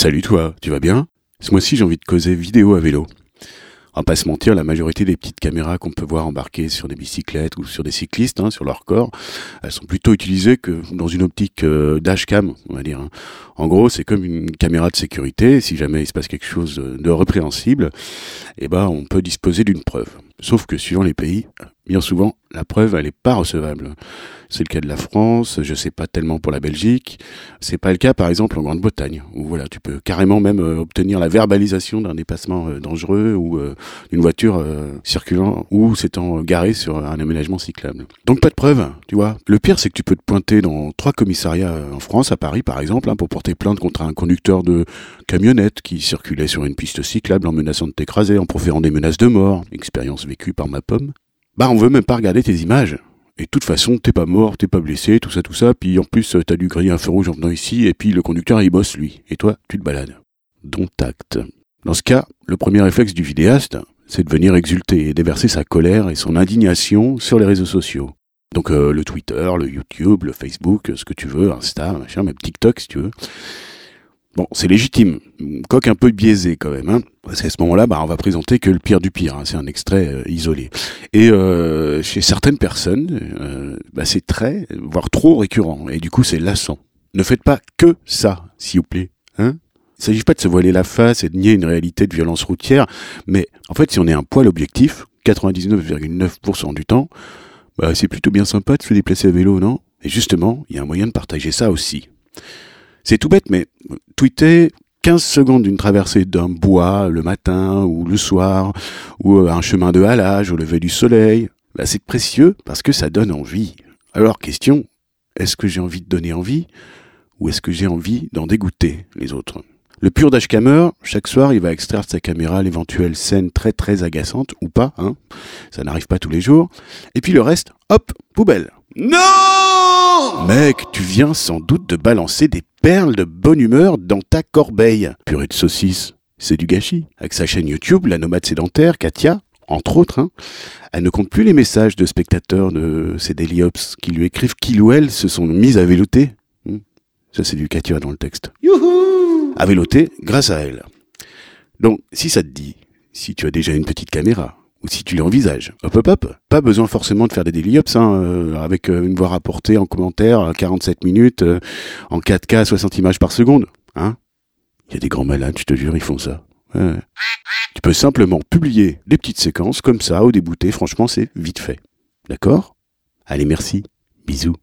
Salut toi, tu vas bien? Ce mois-ci j'ai envie de causer vidéo à vélo. On va pas se mentir, la majorité des petites caméras qu'on peut voir embarquées sur des bicyclettes ou sur des cyclistes, hein, sur leur corps, elles sont plutôt utilisées que dans une optique euh, dashcam, on va dire. hein. En gros, c'est comme une caméra de sécurité. Si jamais il se passe quelque chose de répréhensible, eh ben, on peut disposer d'une preuve. Sauf que suivant les pays, bien souvent, la preuve, elle n'est pas recevable. C'est le cas de la France, je sais pas tellement pour la Belgique. C'est pas le cas, par exemple, en Grande-Bretagne, où voilà, tu peux carrément même euh, obtenir la verbalisation d'un dépassement euh, dangereux ou euh, d'une voiture circulant ou s'étant garée sur un aménagement cyclable. Donc pas de preuve, tu vois. Le pire, c'est que tu peux te pointer dans trois commissariats en France, à Paris par exemple, hein, pour porter plainte contre un conducteur de camionnette qui circulait sur une piste cyclable en menaçant de t'écraser, en proférant des menaces de mort, expérience vécue par ma pomme. Bah, on veut même pas regarder tes images. Et de toute façon, t'es pas mort, t'es pas blessé, tout ça, tout ça. Puis en plus, t'as dû griller un feu rouge en venant ici, et puis le conducteur, il bosse lui. Et toi, tu te balades. Dont acte. Dans ce cas, le premier réflexe du vidéaste, c'est de venir exulter et déverser sa colère et son indignation sur les réseaux sociaux. Donc euh, le Twitter, le YouTube, le Facebook, ce que tu veux, Insta, machin, même TikTok si tu veux. Bon, c'est légitime, quoique un peu biaisé quand même, hein, parce qu'à ce moment-là, bah, on va présenter que le pire du pire, hein, c'est un extrait euh, isolé. Et euh, chez certaines personnes, euh, bah, c'est très, voire trop récurrent, et du coup c'est lassant. Ne faites pas que ça, s'il vous plaît. Hein il ne s'agit pas de se voiler la face et de nier une réalité de violence routière, mais en fait, si on est un poil objectif, 99,9% du temps, bah, c'est plutôt bien sympa de se déplacer à vélo, non? Et justement, il y a un moyen de partager ça aussi. C'est tout bête, mais tweeter 15 secondes d'une traversée d'un bois le matin ou le soir, ou euh, un chemin de halage au lever du soleil, bah, c'est précieux parce que ça donne envie. Alors, question, est-ce que j'ai envie de donner envie ou est-ce que j'ai envie d'en dégoûter les autres? Le pur dashcammer, chaque soir, il va extraire de sa caméra l'éventuelle scène très très agaçante, ou pas, hein, ça n'arrive pas tous les jours, et puis le reste, hop, poubelle. Non Mec, tu viens sans doute de balancer des perles de bonne humeur dans ta corbeille. Purée de saucisse, c'est du gâchis. Avec sa chaîne YouTube, la nomade sédentaire, Katia, entre autres, hein, elle ne compte plus les messages de spectateurs de ces Daily Ops qui lui écrivent qu'il ou elle se sont mis à véloter. Hmm. Ça, c'est du Katia dans le texte. Youhou À véloter grâce à elle. Donc, si ça te dit, si tu as déjà une petite caméra, ou si tu l'envisages, hop hop hop, pas besoin forcément de faire des daily ops, hein, euh, avec euh, une voix rapportée en commentaire à 47 minutes, euh, en 4K à 60 images par seconde. Hein Il y a des grands malades, je te jure, ils font ça. Tu peux simplement publier des petites séquences comme ça, au débouté, franchement c'est vite fait. D'accord? Allez, merci. Bisous.